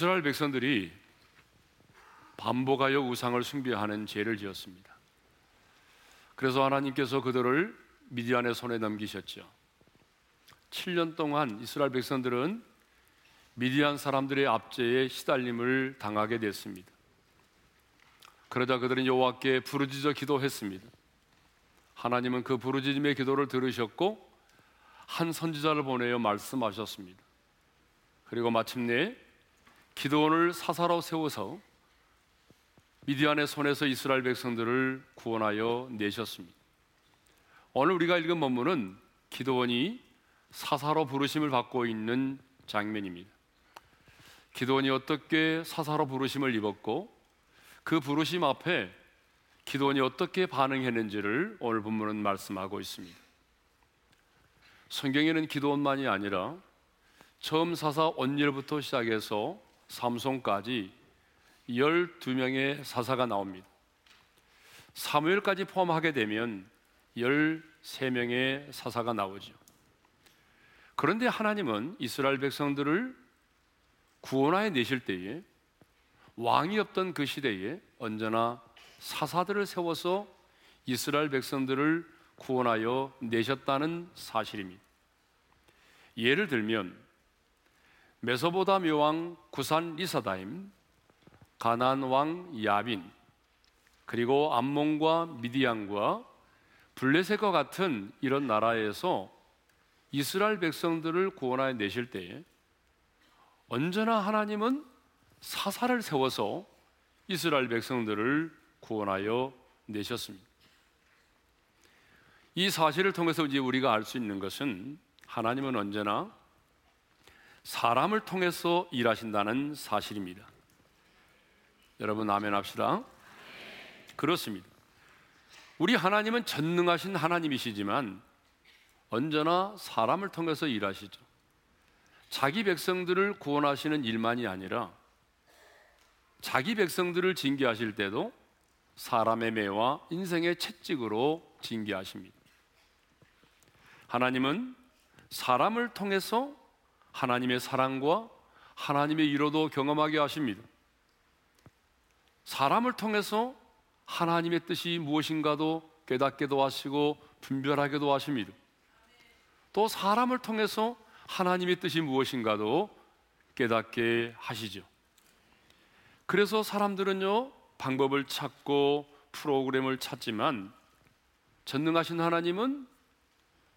이스라엘 백성들이 반복하여 우상을 숭배하는 죄를 지었습니다. 그래서 하나님께서 그들을 미디안의 손에 넘기셨죠. 7년 동안 이스라엘 백성들은 미디안 사람들의 압제에 시달림을 당하게 됐습니다. 그러자 그들은 여호와께 부르짖어 기도했습니다. 하나님은 그 부르짖음의 기도를 들으셨고 한 선지자를 보내어 말씀하셨습니다. 그리고 마침내 기도원을 사사로 세워서 미디안의 손에서 이스라엘 백성들을 구원하여 내셨습니다. 오늘 우리가 읽은 본문은 기도원이 사사로 부르심을 받고 있는 장면입니다. 기도원이 어떻게 사사로 부르심을 입었고 그 부르심 앞에 기도원이 어떻게 반응했는지를 오늘 본문은 말씀하고 있습니다. 성경에는 기도원만이 아니라 처음 사사 언일부터 시작해서 삼손까지 12명의 사사가 나옵니다. 사무엘까지 포함하게 되면 13명의 사사가 나오죠. 그런데 하나님은 이스라엘 백성들을 구원하여 내실 때에 왕이 없던 그 시대에 언제나 사사들을 세워서 이스라엘 백성들을 구원하여 내셨다는 사실입니다. 예를 들면 메소보다미 왕 구산 리사다임, 가난 왕 야빈, 그리고 암몬과 미디안과 블레셋과 같은 이런 나라에서 이스라엘 백성들을 구원하여 내실 때에 언제나 하나님은 사사를 세워서 이스라엘 백성들을 구원하여 내셨습니다. 이 사실을 통해서 이제 우리가 알 수 있는 것은 하나님은 언제나 사람을 통해서 일하신다는 사실입니다. 여러분 아멘 합시다. 그렇습니다. 우리 하나님은 전능하신 하나님이시지만 언제나 사람을 통해서 일하시죠. 자기 백성들을 구원하시는 일만이 아니라 자기 백성들을 징계하실 때도 사람의 매와 인생의 채찍으로 징계하십니다. 하나님은 사람을 통해서 하나님의 사랑과 하나님의 이로도 경험하게 하십니다. 사람을 통해서 하나님의 뜻이 무엇인가도 깨닫게도 하시고 분별하게도 하십니다. 또 사람을 통해서 하나님의 뜻이 무엇인가도 깨닫게 하시죠. 그래서 사람들은요, 방법을 찾고 프로그램을 찾지만 전능하신 하나님은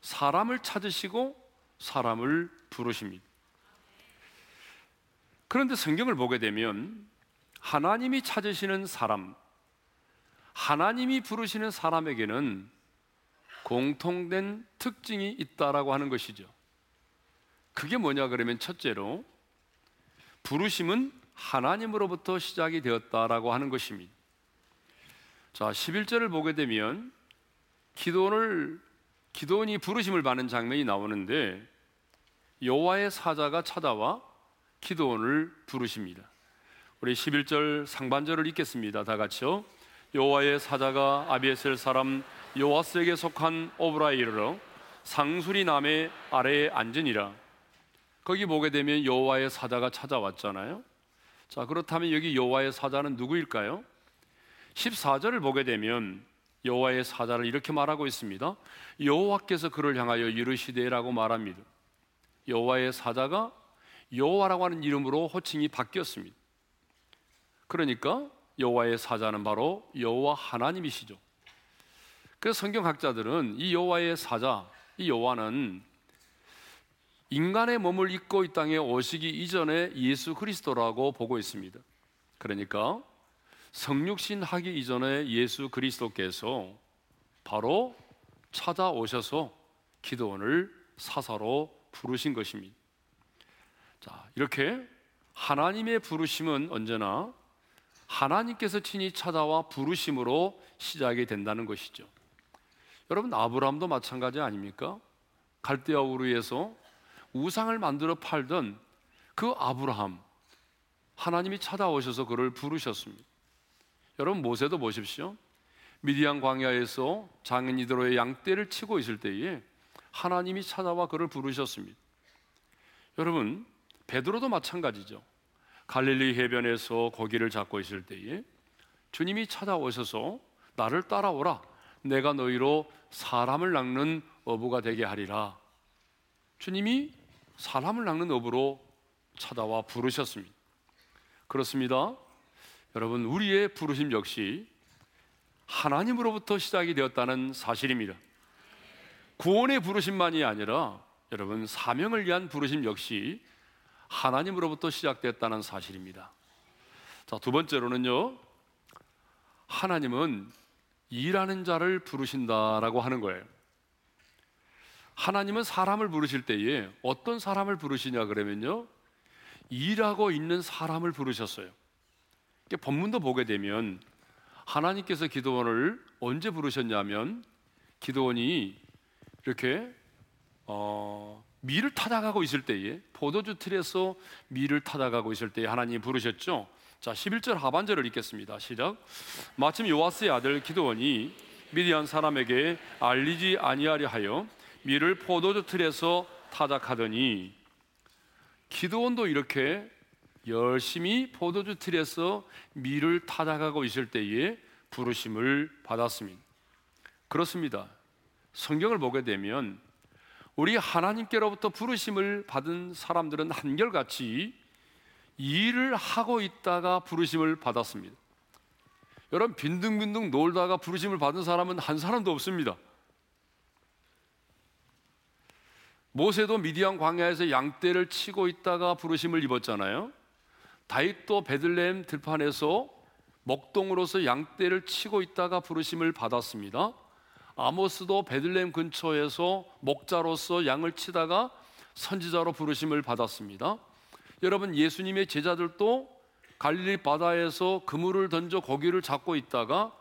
사람을 찾으시고 사람을 부르십니다. 그런데 성경을 보게 되면 하나님이 찾으시는 사람, 하나님이 부르시는 사람에게는 공통된 특징이 있다라고 하는 것이죠. 그게 뭐냐 그러면 첫째로 부르심은 하나님으로부터 시작이 되었다라고 하는 것입니다. 자, 11절을 보게 되면 기도원을 기도원이 부르심을 받는 장면이 나오는데 여호와의 사자가 찾아와 기도원을 부르십니다. 우리 11절 상반절을 읽겠습니다. 다 같이요. 여호와의 사자가 아비에셀 사람 요아스에게 속한 오브라에 이르러 상수리 남의 아래에 앉으니라. 거기 보게 되면 여호와의 사자가 찾아왔잖아요. 자, 그렇다면 여기 여호와의 사자는 누구일까요? 14절을 보게 되면 여호와의 사자를 이렇게 말하고 있습니다. 여호와께서 그를 향하여 이르시되라고 말합니다. 여호와의 사자가 여호와라고 하는 이름으로 호칭이 바뀌었습니다. 그러니까 여호와의 사자는 바로 여호와 하나님이시죠. 그래서 성경학자들은 이 여호와의 사자, 이 여호와는 인간의 몸을 입고 이 땅에 오시기 이전에 예수 그리스도라고 보고 있습니다. 그러니까 성육신 하기 이전에 예수 그리스도께서 바로 찾아오셔서 기도원을 사사로 부르신 것입니다. 자, 이렇게 하나님의 부르심은 언제나 하나님께서 친히 찾아와 부르심으로 시작이 된다는 것이죠. 여러분 아브라함도 마찬가지 아닙니까? 갈대아 우르에서 우상을 만들어 팔던 그 아브라함 하나님이 찾아오셔서 그를 부르셨습니다. 여러분 모세도 보십시오. 미디안 광야에서 장인 이드로의 양떼를 치고 있을 때에 하나님이 찾아와 그를 부르셨습니다. 여러분 베드로도 마찬가지죠. 갈릴리 해변에서 고기를 잡고 있을 때에 주님이 찾아오셔서 나를 따라오라. 내가 너희로 사람을 낚는 어부가 되게 하리라. 주님이 사람을 낚는 어부로 찾아와 부르셨습니다. 그렇습니다. 여러분, 우리의 부르심 역시 하나님으로부터 시작이 되었다는 사실입니다. 구원의 부르심만이 아니라 여러분, 사명을 위한 부르심 역시 하나님으로부터 시작됐다는 사실입니다. 자, 두 번째로는요. 하나님은 일하는 자를 부르신다라고 하는 거예요. 하나님은 사람을 부르실 때에 어떤 사람을 부르시냐 그러면요. 일하고 있는 사람을 부르셨어요. 본문도 보게 되면 하나님께서 기도원을 언제 부르셨냐면 기도원이 이렇게 어, 밀을 타다가고 있을 때에 포도주 틀에서 밀을 타다가고 있을 때에 하나님이 부르셨죠. 자, 11절 하반절을 읽겠습니다. 시작. 마침 요아스의 아들 기도원이 미디안 사람에게 알리지 아니하려 하여 밀을 포도주 틀에서 타작하더니 기도원도 이렇게 열심히 포도주 틀에서 밀을 타작하고 있을 때에 부르심을 받았습니다. 그렇습니다. 성경을 보게 되면 우리 하나님께로부터 부르심을 받은 사람들은 한결같이 일을 하고 있다가 부르심을 받았습니다. 여러분 빈둥빈둥 놀다가 부르심을 받은 사람은 한 사람도 없습니다. 모세도 미디안 광야에서 양떼를 치고 있다가 부르심을 입었잖아요. 다윗도 베들레헴 들판에서 목동으로서 양떼를 치고 있다가 부르심을 받았습니다. 아모스도 베들레헴 근처에서 목자로서 양을 치다가 선지자로 부르심을 받았습니다. 여러분 예수님의 제자들도 갈릴리 바다에서 그물을 던져 고기를 잡고 있다가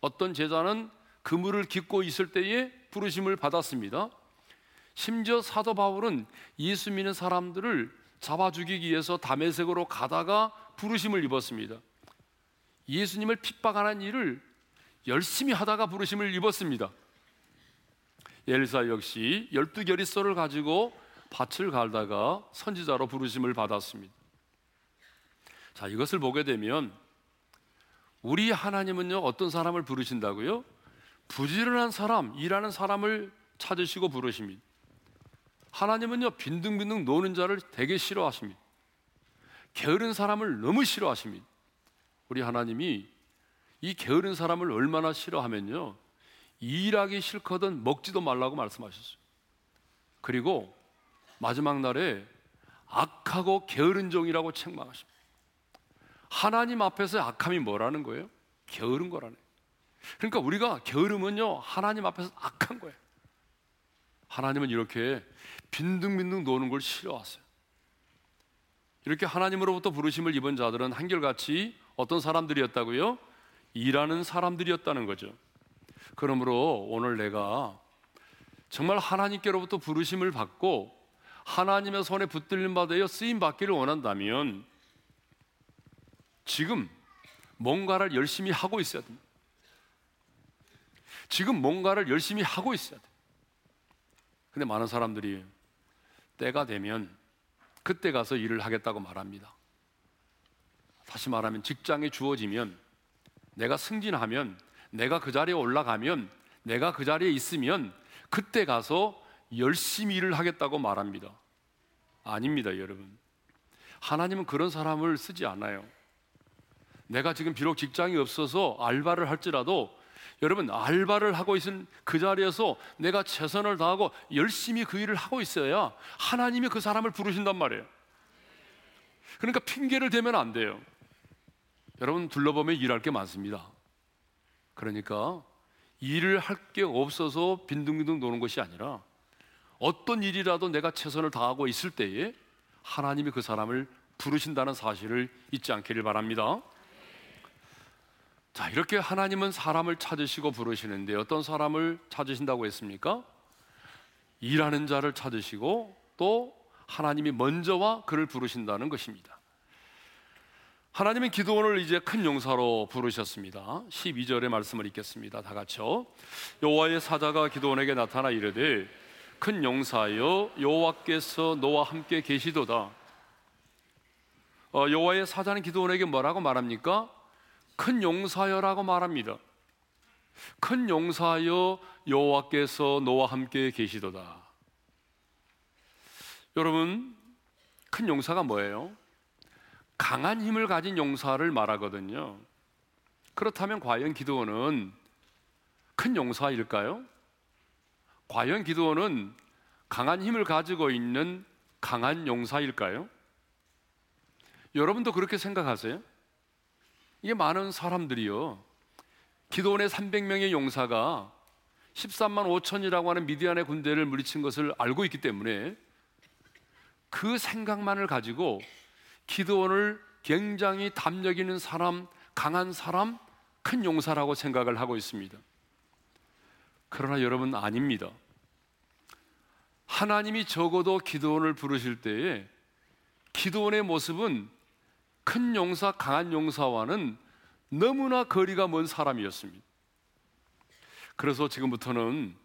어떤 제자는 그물을 깃고 있을 때에 부르심을 받았습니다. 심지어 사도 바울은 예수 믿는 사람들을 잡아 죽이기 위해서 담에색으로 가다가 부르심을 입었습니다. 예수님을 핍박하는 일을 열심히 하다가 부르심을 입었습니다. 엘사 역시 열두 결의소를 가지고 밭을 갈다가 선지자로 부르심을 받았습니다. 자, 이것을 보게 되면 우리 하나님은요, 어떤 사람을 부르신다고요? 부지런한 사람, 일하는 사람을 찾으시고 부르십니다. 하나님은요, 빈둥빈둥 노는 자를 되게 싫어하십니다. 게으른 사람을 너무 싫어하십니다. 우리 하나님이 이 게으른 사람을 얼마나 싫어하면요, 일하기 싫거든 먹지도 말라고 말씀하셨어요. 그리고 마지막 날에 악하고 게으른 종이라고 책망하십니다. 하나님 앞에서 악함이 뭐라는 거예요? 게으른 거라네. 그러니까 우리가 게으름은요, 하나님 앞에서 악한 거예요. 하나님은 이렇게 빈둥빈둥 노는 걸 싫어하세요. 이렇게 하나님으로부터 부르심을 입은 자들은 한결같이 어떤 사람들이었다고요? 일하는 사람들이었다는 거죠. 그러므로 오늘 내가 정말 하나님께로부터 부르심을 받고 하나님의 손에 붙들림 받아 쓰임 받기를 원한다면 지금 뭔가를 열심히 하고 있어야 됩니다. 지금 뭔가를 열심히 하고 있어야 돼. 근데 많은 사람들이 때가 되면 그때 가서 일을 하겠다고 말합니다. 다시 말하면 직장에 주어지면 내가 승진하면 내가 그 자리에 올라가면 내가 그 자리에 있으면 그때 가서 열심히 일을 하겠다고 말합니다. 아닙니다, 여러분. 하나님은 그런 사람을 쓰지 않아요. 내가 지금 비록 직장이 없어서 알바를 할지라도 여러분 알바를 하고 있은 그 자리에서 내가 최선을 다하고 열심히 그 일을 하고 있어야 하나님이 그 사람을 부르신단 말이에요. 그러니까 핑계를 대면 안 돼요. 여러분 둘러보면 일할 게 많습니다. 그러니까 일을 할 게 없어서 빈둥빈둥 노는 것이 아니라 어떤 일이라도 내가 최선을 다하고 있을 때에 하나님이 그 사람을 부르신다는 사실을 잊지 않기를 바랍니다. 자, 이렇게 하나님은 사람을 찾으시고 부르시는데 어떤 사람을 찾으신다고 했습니까? 일하는 자를 찾으시고 또 하나님이 먼저와 그를 부르신다는 것입니다. 하나님은 기도원을 이제 큰 용사로 부르셨습니다. 12절의 말씀을 읽겠습니다. 다 같이요. 여호와의 사자가 기도원에게 나타나 이르되 큰 용사여 여호와께서 너와 함께 계시도다. 어, 여호와의 사자는 기도원에게 뭐라고 말합니까? 큰 용사여라고 말합니다. 큰 용사여 여호와께서 너와 함께 계시도다. 여러분, 큰 용사가 뭐예요? 강한 힘을 가진 용사를 말하거든요. 그렇다면 과연 기도원은 큰 용사일까요? 과연 기도원은 강한 힘을 가지고 있는 강한 용사일까요? 여러분도 그렇게 생각하세요? 이게 많은 사람들이요. 기도원의 300명의 용사가 13만 5천이라고 하는 미디안의 군대를 물리친 것을 알고 있기 때문에 그 생각만을 가지고 기도원을 굉장히 담력 있는 사람, 강한 사람, 큰 용사라고 생각을 하고 있습니다. 그러나 여러분 아닙니다. 하나님이 적어도 기도원을 부르실 때에 기도원의 모습은 큰 용사, 강한 용사와는 너무나 거리가 먼 사람이었습니다. 그래서 지금부터는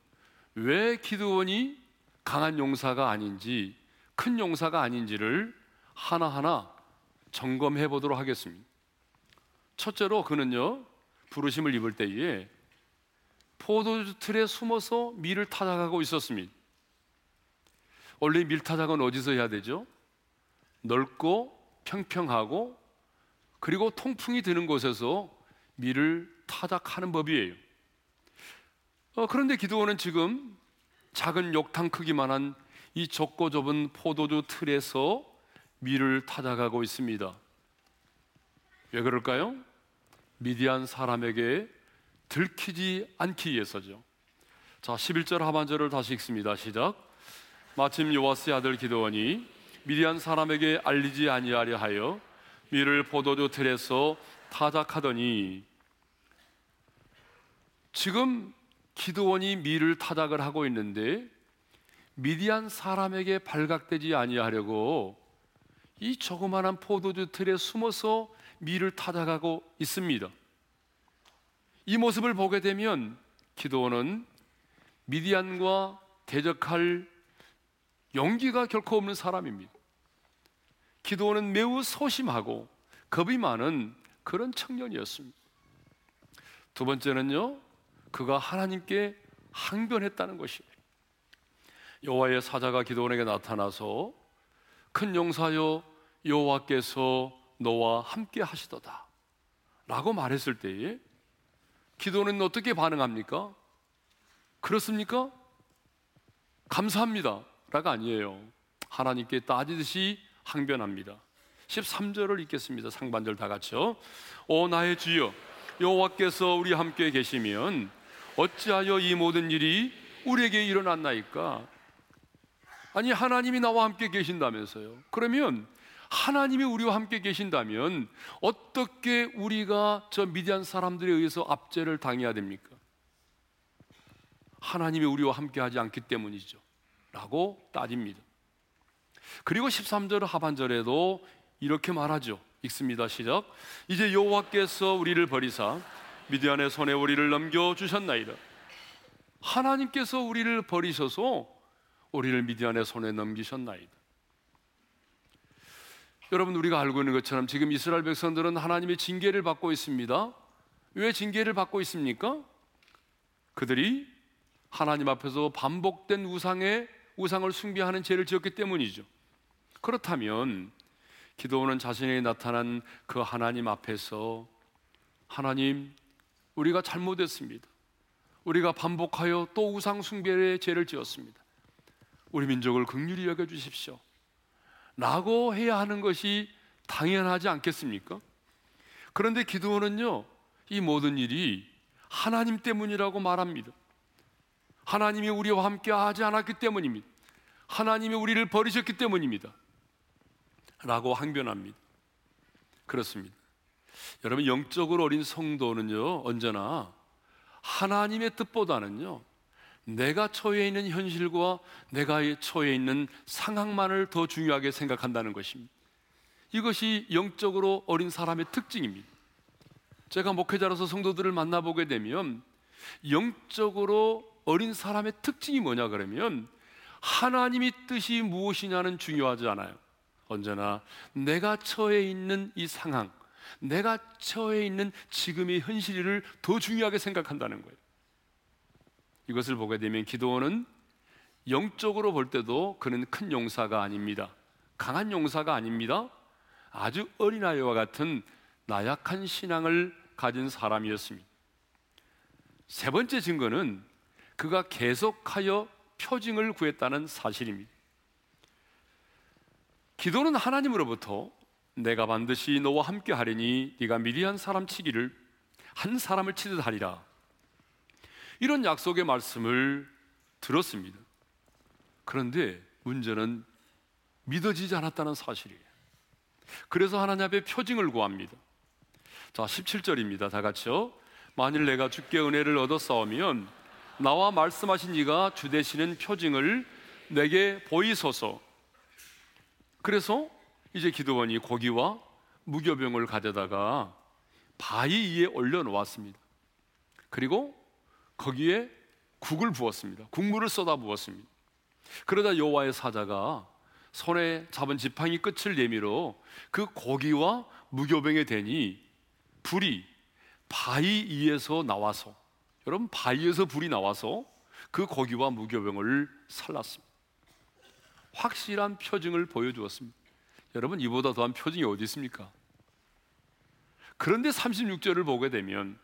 왜 기도원이 강한 용사가 아닌지, 큰 용사가 아닌지를 하나하나 점검해 보도록 하겠습니다. 첫째로 그는요, 부르심을 입을 때에 포도주 틀에 숨어서 밀을 타작하고 있었습니다. 원래 밀 타작은 어디서 해야 되죠? 넓고 평평하고 그리고 통풍이 드는 곳에서 밀을 타작하는 법이에요. 어, 그런데 기도원은 지금 작은 욕탕 크기만한 이 좁고 좁은 포도주 틀에서 밀을 타작하고 있습니다. 왜 그럴까요? 미디안 사람에게 들키지 않기 위해서죠. 자, 11절 하반절을 다시 읽습니다. 시작. 마침 요아스의 아들 기도원이 미디안 사람에게 알리지 아니하려 하여 밀을 포도주 틀에서 타작하더니 지금 기도원이 밀을 타작을 하고 있는데 미디안 사람에게 발각되지 아니하려고 이 조그마한 포도주 틀에 숨어서 밀을 타작하고 있습니다. 이 모습을 보게 되면 기도원은 미디안과 대적할 용기가 결코 없는 사람입니다. 기도원은 매우 소심하고 겁이 많은 그런 청년이었습니다. 두 번째는요, 그가 하나님께 항변했다는 것이에요. 여호와의 사자가 기도원에게 나타나서 큰 용사여 여호와께서 너와 함께 하시도다. 라고 말했을 때에 기도는 어떻게 반응합니까? 그렇습니까? 감사합니다 라가 아니에요. 하나님께 따지듯이 항변합니다. 13절을 읽겠습니다. 상반절 다 같이요. 오 나의 주여 여호와께서 우리 함께 계시면 어찌하여 이 모든 일이 우리에게 일어났나이까 아니 하나님이 나와 함께 계신다면서요 그러면 하나님이 우리와 함께 계신다면 어떻게 우리가 저 미디안 사람들에 의해서 압제를 당해야 됩니까? 하나님이 우리와 함께 하지 않기 때문이죠. 라고 따집니다. 그리고 13절 하반절에도 이렇게 말하죠. 읽습니다. 시작. 이제 여호와께서 우리를 버리사 미디안의 손에 우리를 넘겨 주셨나이다. 하나님께서 우리를 버리셔서 우리를 미디안의 손에 넘기셨나이다. 여러분 우리가 알고 있는 것처럼 지금 이스라엘 백성들은 하나님의 징계를 받고 있습니다. 왜 징계를 받고 있습니까? 그들이 하나님 앞에서 반복된 우상의 우상을 숭배하는 죄를 지었기 때문이죠. 그렇다면 기도원은 자신이 나타난 그 하나님 앞에서 하나님 우리가 잘못했습니다. 우리가 반복하여 또 우상 숭배의 죄를 지었습니다. 우리 민족을 극률히 여겨 주십시오. 라고 해야 하는 것이 당연하지 않겠습니까? 그런데 기도원은요, 이 모든 일이 하나님 때문이라고 말합니다. 하나님이 우리와 함께 하지 않았기 때문입니다. 하나님이 우리를 버리셨기 때문입니다. 라고 항변합니다. 그렇습니다. 여러분, 영적으로 어린 성도는요, 언제나 하나님의 뜻보다는요, 내가 처해 있는 현실과 내가 처해 있는 상황만을 더 중요하게 생각한다는 것입니다. 이것이 영적으로 어린 사람의 특징입니다. 제가 목회자로서 성도들을 만나보게 되면 영적으로 어린 사람의 특징이 뭐냐 그러면 하나님의 뜻이 무엇이냐는 중요하지 않아요. 언제나 내가 처해 있는 이 상황, 내가 처해 있는 지금의 현실을 더 중요하게 생각한다는 거예요. 이것을 보게 되면 기도원은 영적으로 볼 때도 그는 큰 용사가 아닙니다. 강한 용사가 아닙니다. 아주 어린아이와 같은 나약한 신앙을 가진 사람이었습니다. 세 번째 증거는 그가 계속하여 표징을 구했다는 사실입니다. 기도는 하나님으로부터 내가 반드시 너와 함께 하리니 네가 미리한 사람 치기를 한 사람을 치듯 하리라. 이런 약속의 말씀을 들었습니다. 그런데 문제는 믿어지지 않았다는 사실이에요. 그래서 하나님 앞에 표징을 구합니다. 자, 17절입니다. 다 같이요. 만일 내가 주께 은혜를 싸우면 나와 말씀하신 이가 주 되시는 표징을 내게 보이소서. 그래서 이제 기도원이 고기와 무교병을 가져다가 바위 위에 올려 놓았습니다. 그리고 거기에 국을 부었습니다. 국물을 쏟아 부었습니다. 그러다 여호와의 사자가 손에 잡은 지팡이 끝을 내밀어 그 고기와 무교병에 대니 불이 바위 위에서 나와서 여러분 바위에서 불이 나와서 그 고기와 무교병을 살랐습니다. 확실한 표징을 보여주었습니다. 여러분 이보다 더한 표징이 어디 있습니까? 그런데 36절을 보게 되면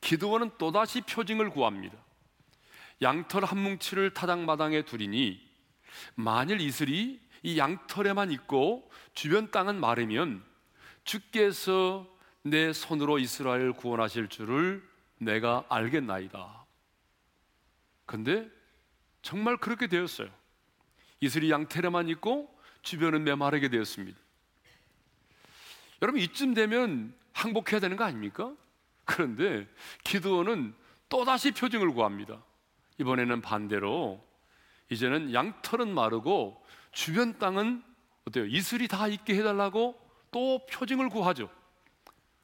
기도원은 또다시 표징을 구합니다. 양털 한 뭉치를 타작마당에 두리니 만일 이슬이 이 양털에만 있고 주변 땅은 마르면 주께서 내 손으로 이스라엘 구원하실 줄을 내가 알겠나이다. 근데 정말 그렇게 되었어요. 이슬이 양털에만 있고 주변은 메마르게 되었습니다. 여러분 이쯤 되면 항복해야 되는 거 아닙니까? 그런데 기도원은 또다시 표징을 구합니다. 이번에는 반대로 이제는 양털은 마르고 주변 땅은 어때요? 이슬이 다 있게 해달라고 또 표징을 구하죠.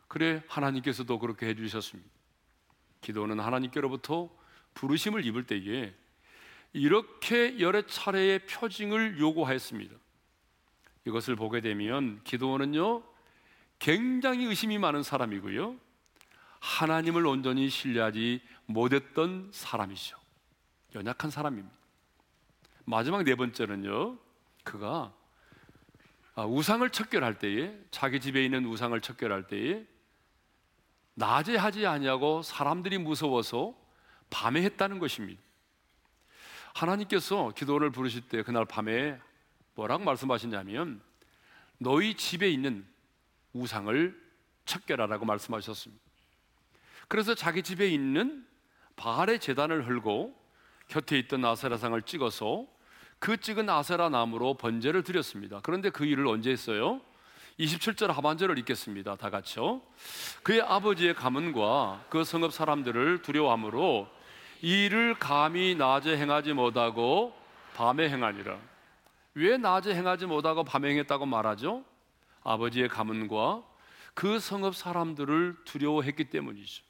그래 하나님께서도 그렇게 해주셨습니다. 기도는 하나님께로부터 부르심을 입을 때에 이렇게 여러 차례의 표징을 요구하였습니다. 이것을 보게 되면 기도원은요 굉장히 의심이 많은 사람이고요 하나님을 온전히 신뢰하지 못했던 사람이죠. 연약한 사람입니다. 마지막 네 번째는요, 그가 아, 우상을 척결할 때에 자기 집에 있는 우상을 척결할 때에 낮에 하지 아니하고 사람들이 무서워서 밤에 했다는 것입니다. 하나님께서 기도를 부르실 때 그날 밤에 뭐라고 말씀하셨냐면 너희 집에 있는 우상을 척결하라고 말씀하셨습니다. 그래서 자기 집에 있는 바알의 재단을 헐고 곁에 있던 아세라상을 찍어서 그 찍은 아세라 나무로 번제를 드렸습니다. 그런데 그 일을 언제 했어요? 27절 하반절을 읽겠습니다. 다 같이요. 그의 아버지의 가문과 그 성읍 사람들을 두려워함으로 이를 감히 낮에 행하지 못하고 밤에 행하니라. 왜 낮에 행하지 못하고 밤에 행했다고 말하죠? 아버지의 가문과 그 성읍 사람들을 두려워했기 때문이죠.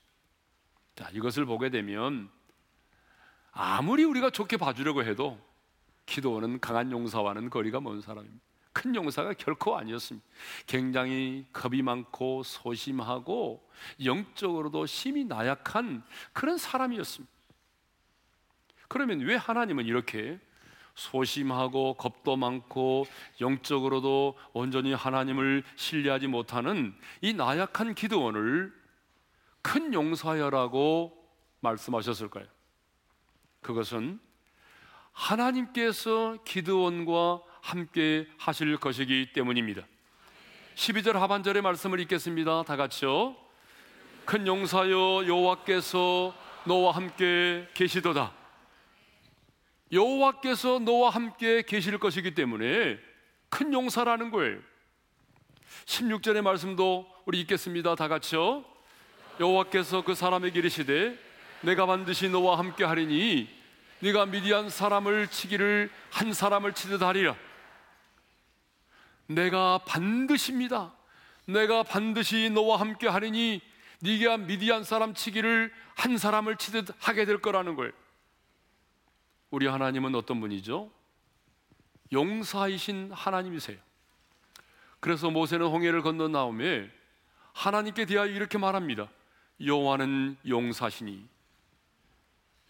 자, 이것을 보게 되면 아무리 우리가 좋게 봐주려고 해도 기도는 강한 용사와는 거리가 먼 사람입니다. 큰 용사가 결코 아니었습니다. 굉장히 겁이 많고 소심하고 영적으로도 힘이 나약한 그런 사람이었습니다. 그러면 왜 하나님은 이렇게 소심하고 겁도 많고 영적으로도 온전히 하나님을 신뢰하지 못하는 이 나약한 기도원을 큰 용사여라고 말씀하셨을까요? 그것은 하나님께서 기드원과 함께 하실 것이기 때문입니다. 12절 하반절의 말씀을 읽겠습니다. 다 같이요. 큰 용사여 여호와께서 너와 함께 계시도다. 여호와께서 너와 함께 계실 것이기 때문에 큰 용사라는 거예요. 16절의 말씀도 우리 읽겠습니다. 다 같이요. 여호와께서 그 사람에게 이르시되 내가 반드시 너와 함께 하리니 네가 미디안 사람을 치기를 한 사람을 치듯 하리라. 내가 반드시입니다. 내가 반드시 너와 함께 하리니 네가 미디안 사람 치기를 한 사람을 치듯 하게 될 거라는 걸. 우리 하나님은 어떤 분이죠? 용사이신 하나님이세요. 그래서 모세는 홍해를 건너 나오며 하나님께 대하여 이렇게 말합니다. 여호와는 용사시니.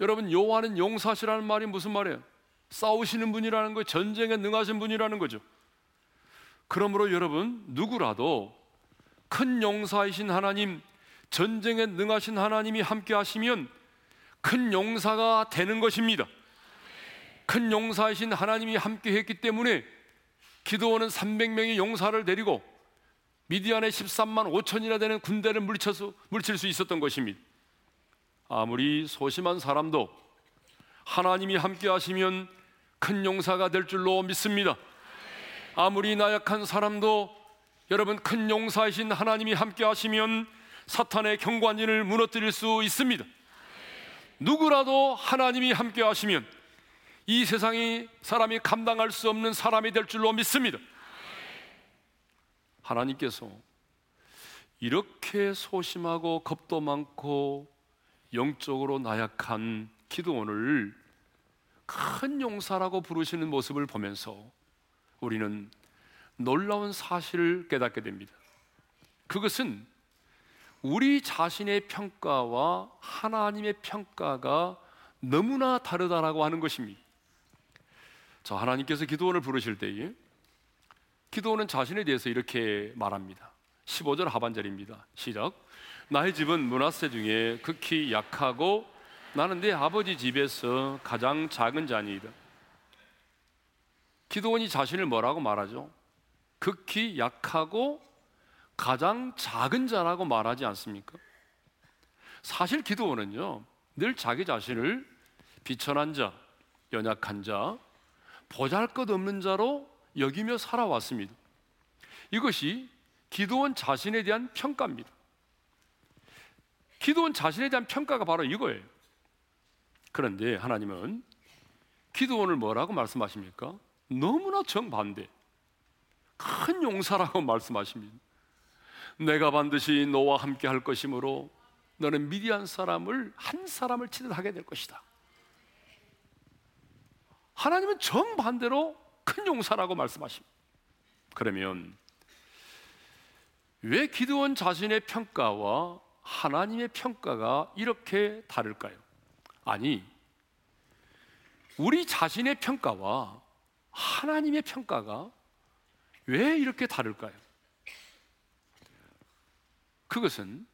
여러분 여호와는 용사시라는 말이 무슨 말이에요? 싸우시는 분이라는 거, 전쟁에 능하신 분이라는 거죠. 그러므로 여러분 누구라도 큰 용사이신 하나님, 전쟁에 능하신 하나님이 함께 하시면 큰 용사가 되는 것입니다. 큰 용사이신 하나님이 함께 했기 때문에 기도원은 300명의 용사를 데리고 미디안의 13만 5천이나 되는 군대를 물리쳐서, 물칠 수 있었던 것입니다. 아무리 소심한 사람도 하나님이 함께 하시면 큰 용사가 될 줄로 믿습니다. 아무리 나약한 사람도 여러분 큰 용사이신 하나님이 함께 하시면 사탄의 경관진을 무너뜨릴 수 있습니다. 누구라도 하나님이 함께 하시면 이 세상이 사람이 감당할 수 없는 사람이 될 줄로 믿습니다. 하나님께서 이렇게 소심하고 겁도 많고 영적으로 나약한 기도원을 큰 용사라고 부르시는 모습을 보면서 우리는 놀라운 사실을 깨닫게 됩니다. 그것은 우리 자신의 평가와 하나님의 평가가 너무나 다르다라고 하는 것입니다. 자, 하나님께서 기도원을 부르실 때에 기도원은 자신에 대해서 이렇게 말합니다. 15절 하반절입니다. 시작. 나의 집은 문하세 중에 극히 약하고 나는 내 아버지 집에서 가장 작은 자니이다. 기도원이 자신을 뭐라고 말하죠? 극히 약하고 가장 작은 자라고 말하지 않습니까? 사실 기도원은요, 늘 자기 자신을 비천한 자, 연약한 자, 보잘 것 없는 자로 여기며 살아왔습니다. 이것이 기도원 자신에 대한 평가입니다. 기도원 자신에 대한 평가가 바로 이거예요. 그런데 하나님은 기도원을 뭐라고 말씀하십니까? 너무나 정반대. 큰 용사라고 말씀하십니다. 내가 반드시 너와 함께 할 것이므로 너는 미디안 사람을 한 사람을 치듯 하게 될 것이다. 하나님은 정반대로 큰 용사라고 말씀하십니다. 그러면 왜 기드온 자신의 평가와 하나님의 평가가 이렇게 다를까요? 아니, 우리 자신의 평가와 하나님의 평가가 왜 이렇게 다를까요? 그것은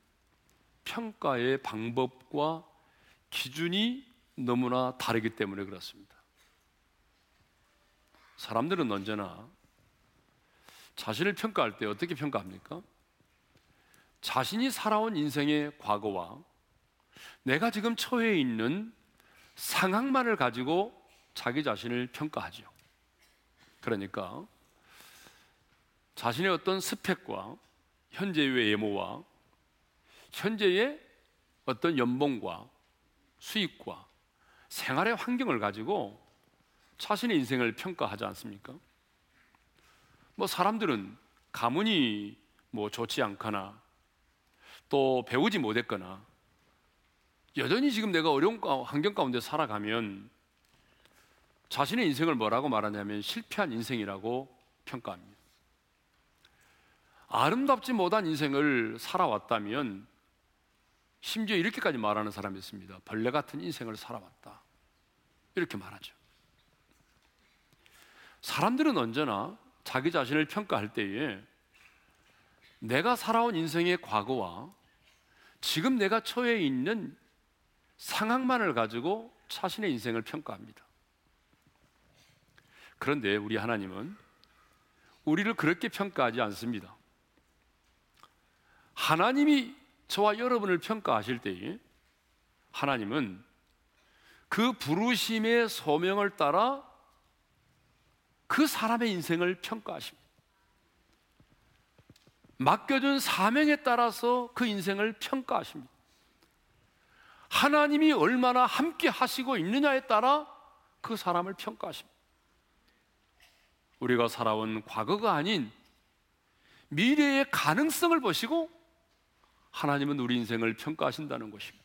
평가의 방법과 기준이 너무나 다르기 때문에 그렇습니다. 사람들은 언제나 자신을 평가할 때 어떻게 평가합니까? 자신이 살아온 인생의 과거와 내가 지금 처해 있는 상황만을 가지고 자기 자신을 평가하죠. 그러니까 자신의 어떤 스펙과 현재의 외모와 현재의 어떤 연봉과 수익과 생활의 환경을 가지고 자신의 인생을 평가하지 않습니까? 뭐 사람들은 가문이 뭐 좋지 않거나 또 배우지 못했거나 여전히 지금 내가 어려운 환경 가운데 살아가면 자신의 인생을 뭐라고 말하냐면 실패한 인생이라고 평가합니다. 아름답지 못한 인생을 살아왔다면 심지어 이렇게까지 말하는 사람이 있습니다. 벌레 같은 인생을 살아왔다. 이렇게 말하죠. 사람들은 언제나 자기 자신을 평가할 때에 내가 살아온 인생의 과거와 지금 내가 처해 있는 상황만을 가지고 자신의 인생을 평가합니다. 그런데 우리 하나님은 우리를 그렇게 평가하지 않습니다. 하나님이 저와 여러분을 평가하실 때에 하나님은 그 부르심의 소명을 따라 그 사람의 인생을 평가하십니다. 맡겨준 사명에 따라서 그 인생을 평가하십니다. 하나님이 얼마나 함께 하시고 있느냐에 따라 그 사람을 평가하십니다. 우리가 살아온 과거가 아닌 미래의 가능성을 보시고 하나님은 우리 인생을 평가하신다는 것입니다.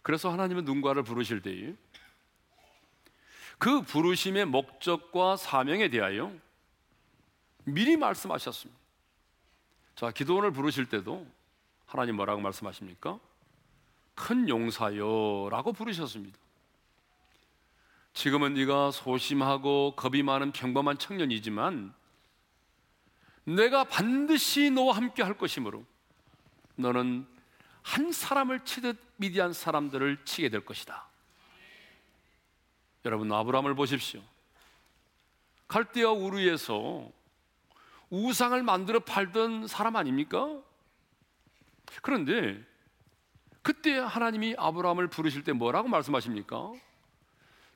그래서 하나님은 누군가를 부르실 때에 그 부르심의 목적과 사명에 대하여 미리 말씀하셨습니다. 자, 기도원을 부르실 때도 하나님 뭐라고 말씀하십니까? 큰 용사여라고 부르셨습니다. 지금은 네가 소심하고 겁이 많은 평범한 청년이지만 내가 반드시 너와 함께 할 것이므로 너는 한 사람을 치듯 미디안 사람들을 치게 될 것이다. 여러분 아브라함을 보십시오. 갈대아 우르에서 우상을 만들어 팔던 사람 아닙니까? 그런데 그때 하나님이 아브라함을 부르실 때 뭐라고 말씀하십니까?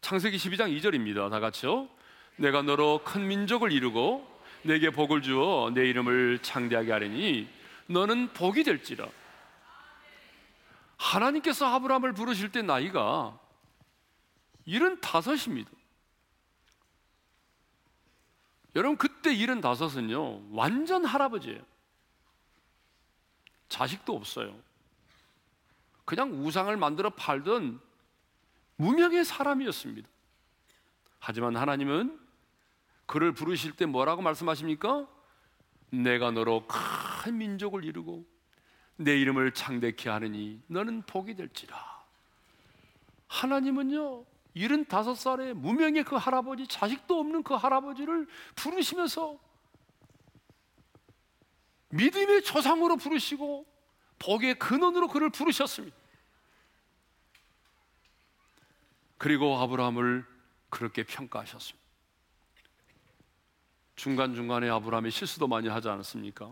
창세기 12장 2절입니다. 다 같이요. 내가 너로 큰 민족을 이루고 내게 복을 주어 내 이름을 창대하게 하리니 너는 복이 될지라. 하나님께서 아브라함을 부르실 때 나이가 75입니다. 여러분 그때 75은요 완전 할아버지예요. 자식도 없어요. 그냥 우상을 만들어 팔던 무명의 사람이었습니다. 하지만 하나님은 그를 부르실 때 뭐라고 말씀하십니까? 내가 너로 큰 민족을 이루고 내 이름을 창대케 하느니 너는 복이 될지라. 하나님은요, 75살의 무명의 그 할아버지, 자식도 없는 그 할아버지를 부르시면서 믿음의 조상으로 부르시고 복의 근원으로 그를 부르셨습니다. 그리고 아브라함을 그렇게 평가하셨습니다. 중간중간에 아브라함이 실수도 많이 하지 않았습니까?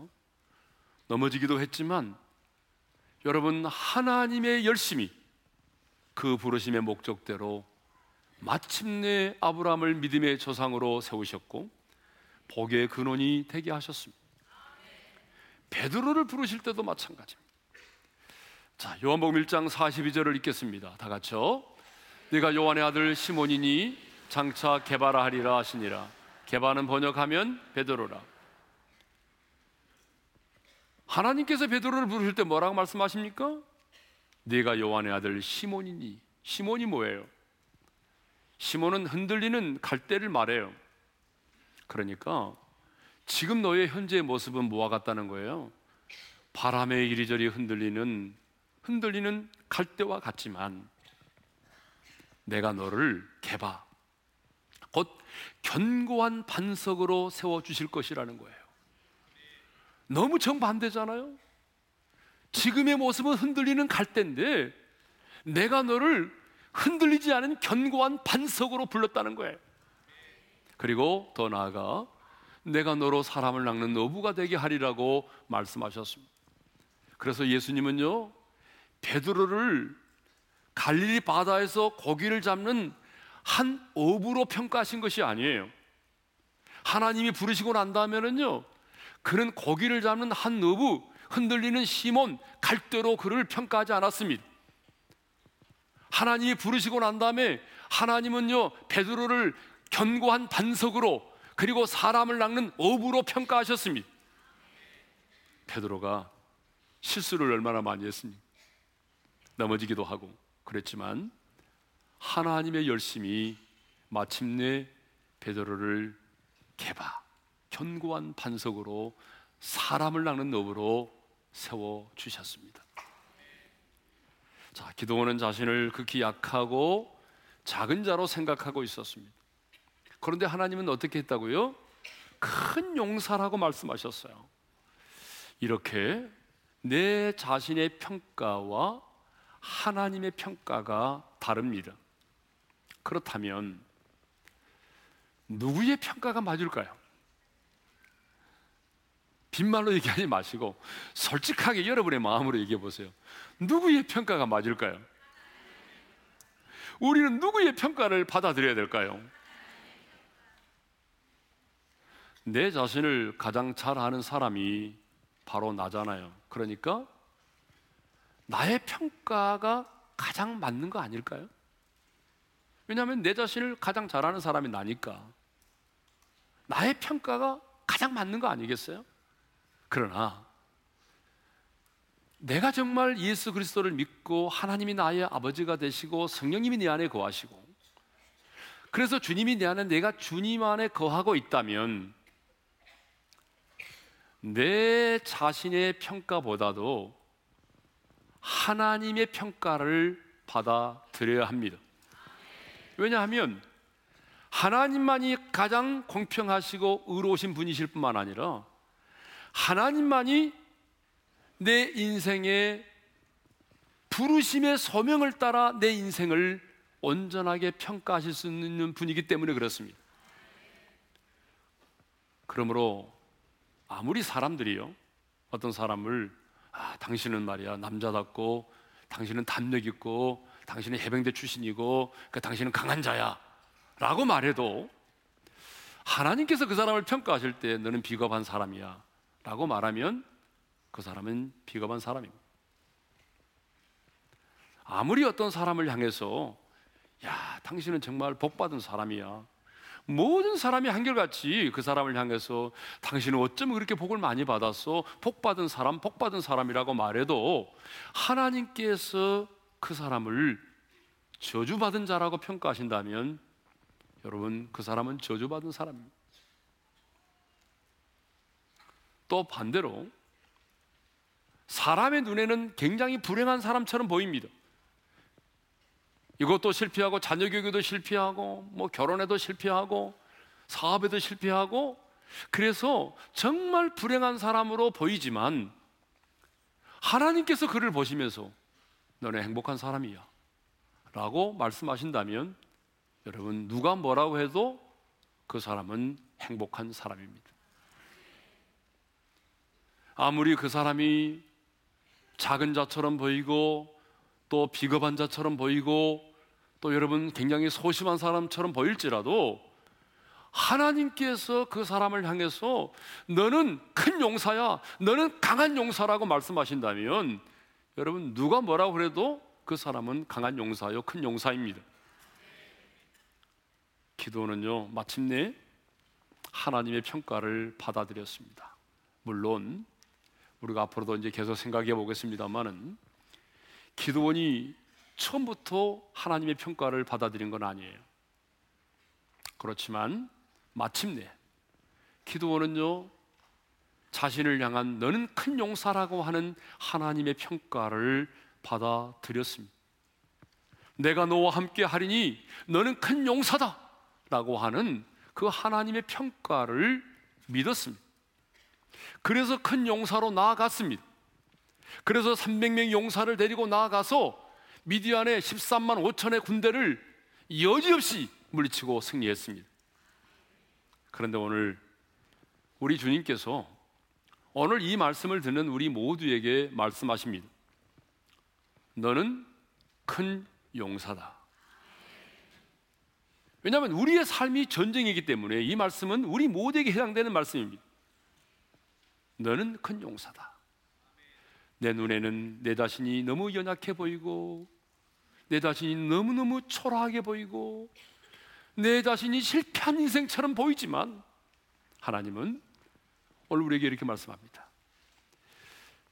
넘어지기도 했지만 여러분 하나님의 열심히 그 부르심의 목적대로 마침내 아브라함을 믿음의 조상으로 세우셨고 복의 근원이 되게 하셨습니다. 베드로를 부르실 때도 마찬가지입니다. 자, 요한복음 1장 42절을 읽겠습니다. 다 같이요. 네가 요한의 아들 시몬이니 장차 개바라 하리라 하시니라. 개바는 번역하면 베드로라. 하나님께서 베드로를 부르실 때 뭐라고 말씀하십니까? 네가 요한의 아들 시몬이니. 시몬이 뭐예요? 시몬은 흔들리는 갈대를 말해요. 그러니까 지금 너의 현재의 모습은 뭐와 같다는 거예요? 바람에 이리저리 흔들리는 흔들리는 갈대와 같지만 내가 너를 개바 곧 견고한 반석으로 세워 주실 것이라는 거예요. 너무 정반대잖아요. 지금의 모습은 흔들리는 갈대인데 내가 너를 흔들리지 않은 견고한 반석으로 불렀다는 거예요. 그리고 더 나아가 내가 너로 사람을 낚는 어부가 되게 하리라고 말씀하셨습니다. 그래서 예수님은요 베드로를 갈릴리 바다에서 고기를 잡는 한 어부로 평가하신 것이 아니에요. 하나님이 부르시고 난 다음에는요, 그는 고기를 잡는 한 어부, 흔들리는 시몬, 갈대로 그를 평가하지 않았습니다. 하나님이 부르시고 난 다음에 하나님은요, 베드로를 견고한 반석으로 그리고 사람을 낚는 어부로 평가하셨습니다. 베드로가 실수를 얼마나 많이 했습니까? 넘어지기도 하고 그랬지만 하나님의 열심이 마침내 베드로를 개바 견고한 반석으로 사람을 낚는 업으로 세워 주셨습니다. 자, 기도원은 자신을 극히 약하고 작은 자로 생각하고 있었습니다. 그런데 하나님은 어떻게 했다고요? 큰 용사라고 말씀하셨어요. 이렇게 내 자신의 평가와 하나님의 평가가 다릅니다. 그렇다면 누구의 평가가 맞을까요? 빈말로 얘기하지 마시고 솔직하게 여러분의 마음으로 얘기해 보세요. 누구의 평가가 맞을까요? 우리는 누구의 평가를 받아들여야 될까요? 내 자신을 가장 잘 아는 사람이 바로 나잖아요. 그러니까 나의 평가가 가장 맞는 거 아닐까요? 왜냐하면 내 자신을 가장 잘 아는 사람이 나니까 나의 평가가 가장 맞는 거 아니겠어요? 그러나 내가 정말 예수 그리스도를 믿고 하나님이 나의 아버지가 되시고 성령님이 내 안에 거하시고 그래서 주님이 내 안에 내가 주님 안에 거하고 있다면 내 자신의 평가보다도 하나님의 평가를 받아들여야 합니다. 왜냐하면 하나님만이 가장 공평하시고 의로우신 분이실 뿐만 아니라 하나님만이 내 인생의 부르심의 소명을 따라 내 인생을 온전하게 평가하실 수 있는 분이기 때문에 그렇습니다. 그러므로 아무리 사람들이요 어떤 사람을 아, 당신은 말이야 남자답고 당신은 담력 있고 당신은 해병대 출신이고 그 당신은 강한 자야 라고 말해도 하나님께서 그 사람을 평가하실 때 너는 비겁한 사람이야 라고 말하면 그 사람은 비겁한 사람입니다. 아무리 어떤 사람을 향해서 야, 당신은 정말 복받은 사람이야. 모든 사람이 한결같이 그 사람을 향해서 당신은 어쩜 그렇게 복을 많이 받았어? 복받은 사람, 복받은 사람이라고 말해도 하나님께서 그 사람을 저주받은 자라고 평가하신다면 여러분 그 사람은 저주받은 사람입니다. 또 반대로 사람의 눈에는 굉장히 불행한 사람처럼 보입니다. 이것도 실패하고 자녀 교육도 실패하고 뭐 결혼에도 실패하고 사업에도 실패하고 그래서 정말 불행한 사람으로 보이지만 하나님께서 그를 보시면서 너는 행복한 사람이야 라고 말씀하신다면 여러분 누가 뭐라고 해도 그 사람은 행복한 사람입니다. 아무리 그 사람이 작은 자처럼 보이고 또 비겁한 자처럼 보이고 또 여러분 굉장히 소심한 사람처럼 보일지라도 하나님께서 그 사람을 향해서 너는 큰 용사야, 너는 강한 용사라고 말씀하신다면 여러분 누가 뭐라고 그래도 그 사람은 강한 용사요, 큰 용사입니다. 기도는요, 마침내 하나님의 평가를 받아들였습니다. 물론 우리가 앞으로도 이제 계속 생각해 보겠습니다만은 기도원이 처음부터 하나님의 평가를 받아들인 건 아니에요. 그렇지만 마침내 기도원은요 자신을 향한 너는 큰 용사라고 하는 하나님의 평가를 받아들였습니다. 내가 너와 함께 하리니 너는 큰 용사다 라고 하는 그 하나님의 평가를 믿었습니다. 그래서 큰 용사로 나아갔습니다. 그래서 300명 용사를 데리고 나아가서 미디안의 13만 5천의 군대를 여지없이 물리치고 승리했습니다. 그런데 오늘 우리 주님께서 오늘 이 말씀을 듣는 우리 모두에게 말씀하십니다. 너는 큰 용사다. 왜냐하면 우리의 삶이 전쟁이기 때문에 이 말씀은 우리 모두에게 해당되는 말씀입니다. 너는 큰 용사다. 내 눈에는 내 자신이 너무 연약해 보이고 내 자신이 너무너무 초라하게 보이고 내 자신이 실패한 인생처럼 보이지만 하나님은 오늘 우리에게 이렇게 말씀합니다.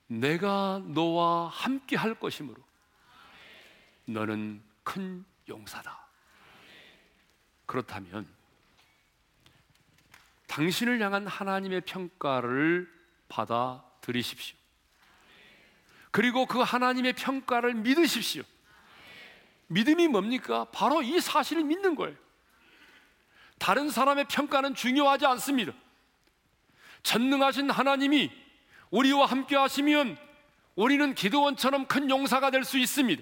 내가 너와 함께 할 것이므로 너는 큰 용사다. 그렇다면 당신을 향한 하나님의 평가를 받아들이십시오. 그리고 그 하나님의 평가를 믿으십시오. 믿음이 뭡니까? 바로 이 사실을 믿는 거예요. 다른 사람의 평가는 중요하지 않습니다. 전능하신 하나님이 우리와 함께 하시면 우리는 기도원처럼 큰 용사가 될 수 있습니다.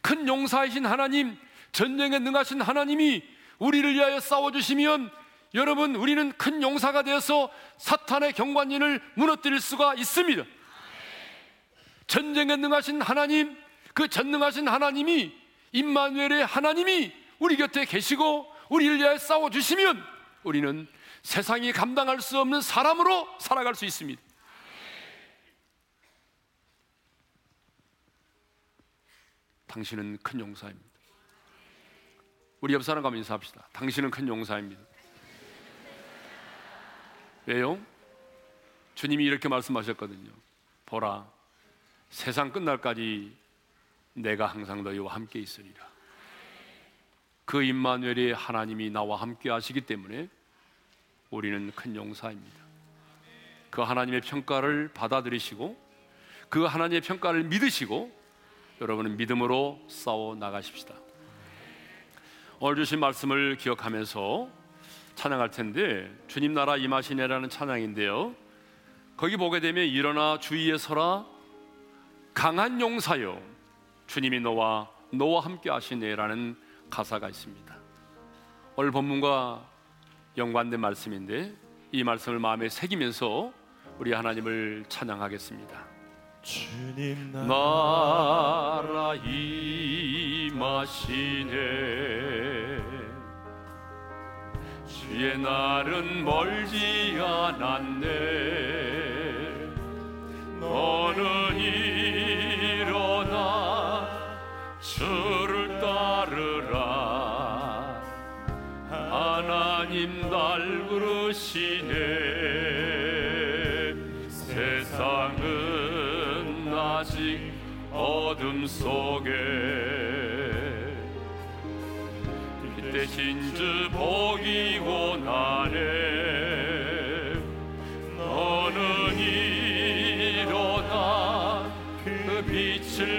큰 용사이신 하나님, 전쟁에 능하신 하나님이 우리를 위하여 싸워주시면 여러분, 우리는 큰 용사가 되어서 사탄의 경관인을 무너뜨릴 수가 있습니다. 전쟁에 능하신 하나님, 그 전능하신 하나님이 임마누엘의 하나님이 우리 곁에 계시고 우리를 위하여 싸워 주시면 우리는 세상이 감당할 수 없는 사람으로 살아갈 수 있습니다. 당신은 큰 용사입니다. 우리 옆 사람과 인사합시다. 당신은 큰 용사입니다. 왜요? 주님이 이렇게 말씀하셨거든요. 보라, 세상 끝날까지 내가 항상 너희와 함께 있으리라. 그 임마누엘의 하나님이 나와 함께 하시기 때문에 우리는 큰 용사입니다. 그 하나님의 평가를 받아들이시고 그 하나님의 평가를 믿으시고 여러분은 믿음으로 싸워 나가십시다. 오늘 주신 말씀을 기억하면서 찬양할 텐데 주님 나라 임하시네라는 찬양인데요. 거기 보게 되면 일어나 주위에 서라 강한 용사여 주님이 너와 너와 함께 하시네라는 가사가 있습니다. 오늘 본문과 연관된 말씀인데 이 말씀을 마음에 새기면서 우리 하나님을 찬양하겠습니다. 주님 나라 임하시네 주의 날은 멀지 않았네. 너는 일어나 주를 따르라. 하나님 날 부르시네. 세상은 아직 어둠 속에 빛 대신 주복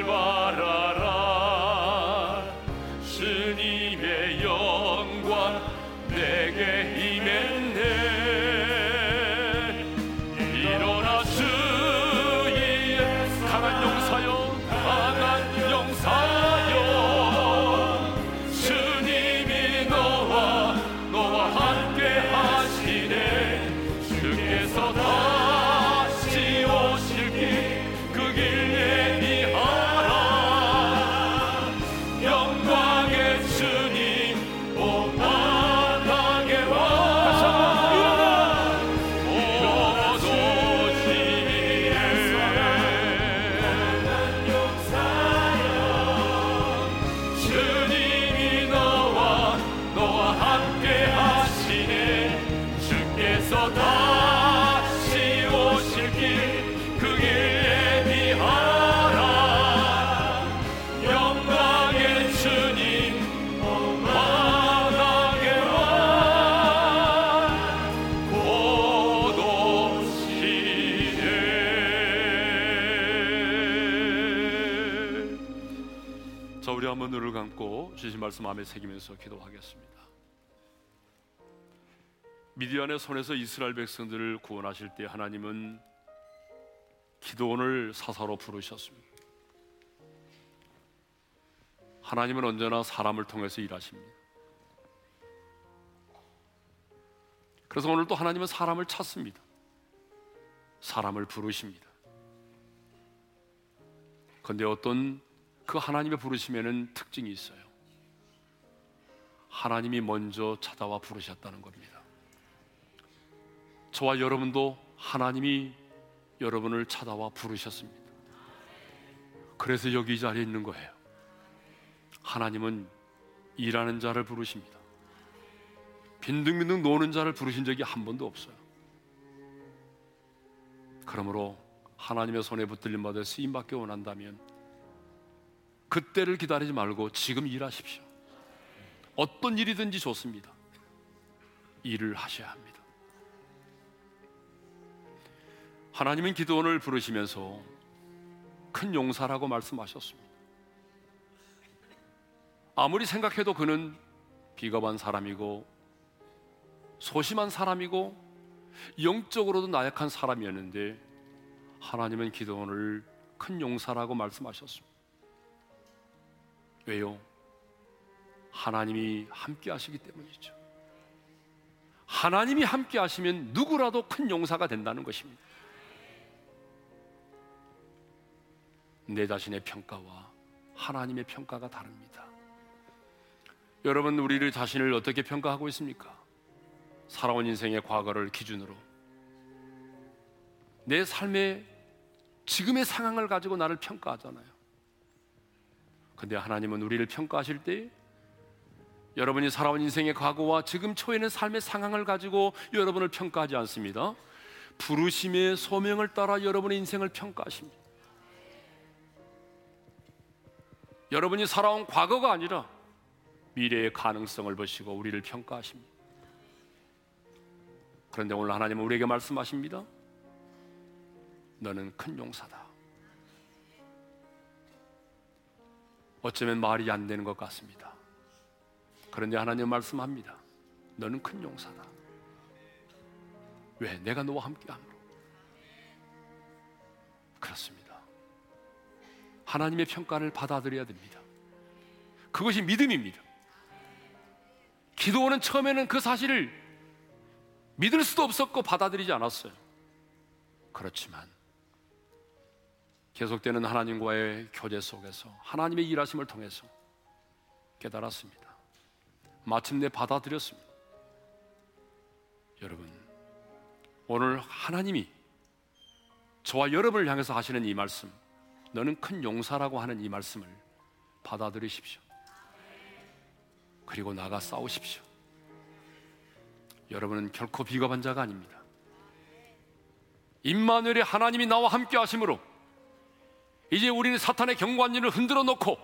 빛 자 우리 한번 눈을 감고 주신 말씀 마음에 새기면서 기도하겠습니다. 미디안의 손에서 이스라엘 백성들을 구원하실 때 하나님은 기도원을 사사로 부르셨습니다. 하나님은 언제나 사람을 통해서 일하십니다. 그래서 오늘 또 하나님은 사람을 찾습니다. 사람을 부르십니다. 그런데 어떤 그 하나님의 부르심에는 특징이 있어요. 하나님이 먼저 찾아와 부르셨다는 겁니다. 저와 여러분도 하나님이 여러분을 찾아와 부르셨습니다. 그래서 여기 이 자리에 있는 거예요. 하나님은 일하는 자를 부르십니다. 빈둥빈둥 노는 자를 부르신 적이 한 번도 없어요. 그러므로 하나님의 손에 붙들림 받아 쓰임 받기 원한다면 그때를 기다리지 말고 지금 일하십시오. 어떤 일이든지 좋습니다. 일을 하셔야 합니다. 하나님은 기도원을 부르시면서 큰 용사라고 말씀하셨습니다. 아무리 생각해도 그는 비겁한 사람이고 소심한 사람이고 영적으로도 나약한 사람이었는데 하나님은 기도원을 큰 용사라고 말씀하셨습니다. 왜요? 하나님이 함께 하시기 때문이죠. 하나님이 함께 하시면 누구라도 큰 용사가 된다는 것입니다. 내 자신의 평가와 하나님의 평가가 다릅니다. 여러분, 우리를 자신을 어떻게 평가하고 있습니까? 살아온 인생의 과거를 기준으로 내 삶의 지금의 상황을 가지고 나를 평가하잖아요. 근데 하나님은 우리를 평가하실 때 여러분이 살아온 인생의 과거와 지금 처해는 삶의 상황을 가지고 여러분을 평가하지 않습니다. 부르심의 소명을 따라 여러분의 인생을 평가하십니다. 여러분이 살아온 과거가 아니라 미래의 가능성을 보시고 우리를 평가하십니다. 그런데 오늘 하나님은 우리에게 말씀하십니다. 너는 큰 용사다. 어쩌면 말이 안 되는 것 같습니다. 그런데 하나님 말씀합니다. 너는 큰 용사다. 왜? 내가 너와 함께 함으로. 그렇습니다. 하나님의 평가를 받아들여야 됩니다. 그것이 믿음입니다. 기도원은 처음에는 그 사실을 믿을 수도 없었고 받아들이지 않았어요. 그렇지만 계속되는 하나님과의 교제 속에서 하나님의 일하심을 통해서 깨달았습니다. 마침내 받아들였습니다. 여러분, 오늘 하나님이 저와 여러분을 향해서 하시는 이 말씀, 너는 큰 용사라고 하는 이 말씀을 받아들이십시오. 그리고 나가 싸우십시오. 여러분은 결코 비겁한 자가 아닙니다. 임마누엘의 하나님이 나와 함께 하심으로 이제 우리는 사탄의 경관진을 흔들어 놓고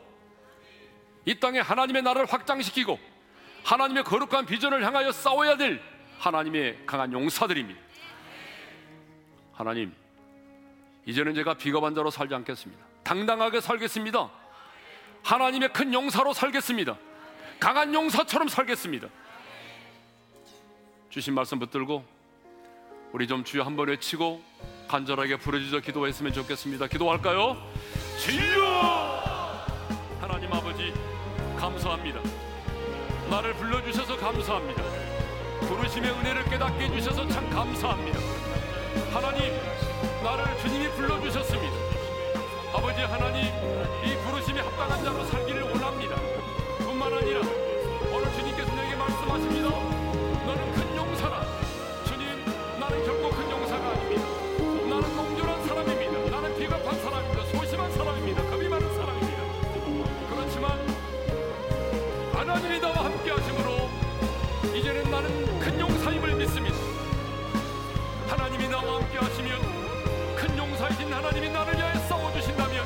이 땅에 하나님의 나라를 확장시키고 하나님의 거룩한 비전을 향하여 싸워야 될 하나님의 강한 용사들입니다. 하나님, 이제는 제가 비겁한 자로 살지 않겠습니다. 당당하게 살겠습니다. 하나님의 큰 용사로 살겠습니다. 강한 용사처럼 살겠습니다. 주신 말씀 붙들고 우리 좀 주여 한번 외치고 간절하게 부르짖어 기도했으면 좋겠습니다. 기도할까요? 주여! 하나님 아버지 감사합니다. 나를 불러주셔서 감사합니다. 부르심의 은혜를 깨닫게 해주셔서 참 감사합니다. 하나님, 나를 주님이 불러주셨습니다. 아버지 하나님, 이 부르심에 합당한 자로 살기를 원합니다. 뿐만 아니라 오늘 주님께서 내게 말씀하십니다. 너는 큰 용사라. 주님, 나는 결코 큰 용사 하나님이 나와 함께 하심으로 이제는 나는 큰 용사임을 믿습니다. 하나님이 나와 함께 하시면 큰 용사이신 하나님이 나를 위하여 싸워주신다면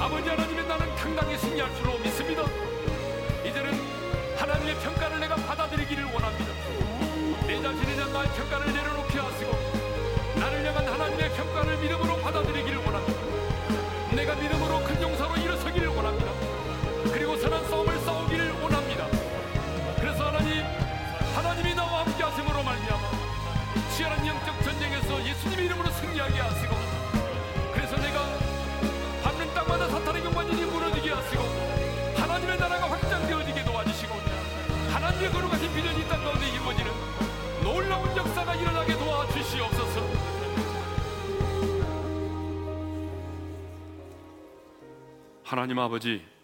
아버지 하나님이 나는 당당히 승리할 줄로 믿습니다. 이제는 하나님의 평가를 내가 받아들이기를 원합니다. 내 자신에 대한 나의 평가를 내려놓게 하시고 나를 향한 하나님의 평가를 믿음으로 받아들이기를 원합니다. 내가 믿음으로 큰 용사로 일어서기를 원합니다. 선한 싸움을 싸우기를 원합니다. 그래서 하나님, 하나님이 나와 함께 하심으로 말미암아 치열한 영적 전쟁에서 예수님 이름으로 승리하게 하시고 그래서 내가 밟는 땅마다 사탄의 경관이 무너지게 하시고 하나님의 나라가 확장되어지게 도와주시고 하나님의 거룩하신 비전이 이땅 가운데 이루어지는 놀라운 역사가 일어나게 도와주시옵소서 하나님 아버지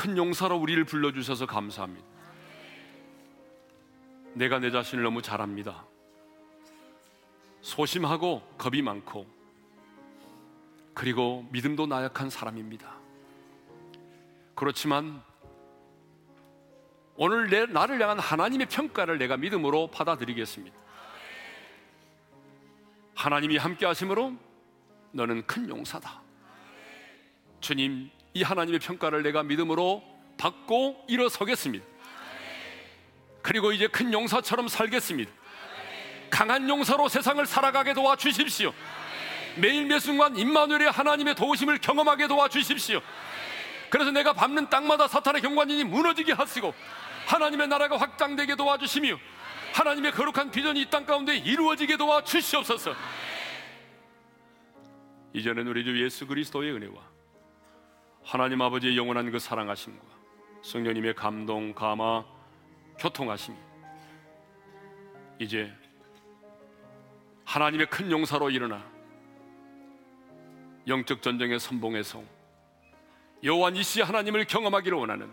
큰 용사로 우리를 불러주셔서 감사합니다 내가 내 자신을 너무 잘합니다 소심하고 겁이 많고 그리고 믿음도 나약한 사람입니다 그렇지만 오늘 내, 나를 향한 하나님의 평가를 내가 믿음으로 받아들이겠습니다. 하나님이 함께 하심으로 너는 큰 용사다. 주님, 이 하나님의 평가를 내가 믿음으로 받고 일어서겠습니다. 그리고 이제 큰 용사처럼 살겠습니다. 강한 용사로 세상을 살아가게 도와 주십시오. 매일 매 순간 임마누엘의 하나님의 도우심을 경험하게 도와 주십시오. 그래서 내가 밟는 땅마다 사탄의 경관진이 무너지게 하시고 하나님의 나라가 확장되게 도와 주시며 하나님의 거룩한 비전이 이 땅 가운데 이루어지게 도와 주시옵소서 이제는 우리 주 예수 그리스도의 은혜와 하나님 아버지의 영원한 그 사랑하심과 성령님의 감동, 감화, 교통하심이 이제 하나님의 큰 용사로 일어나 영적 전쟁의 선봉에서 여호와 니시 하나님을 경험하기를 원하는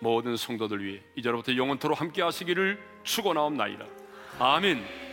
모든 성도들 위해 이제로부터 영원토록 함께 하시기를 축원하옵나이다. 아멘.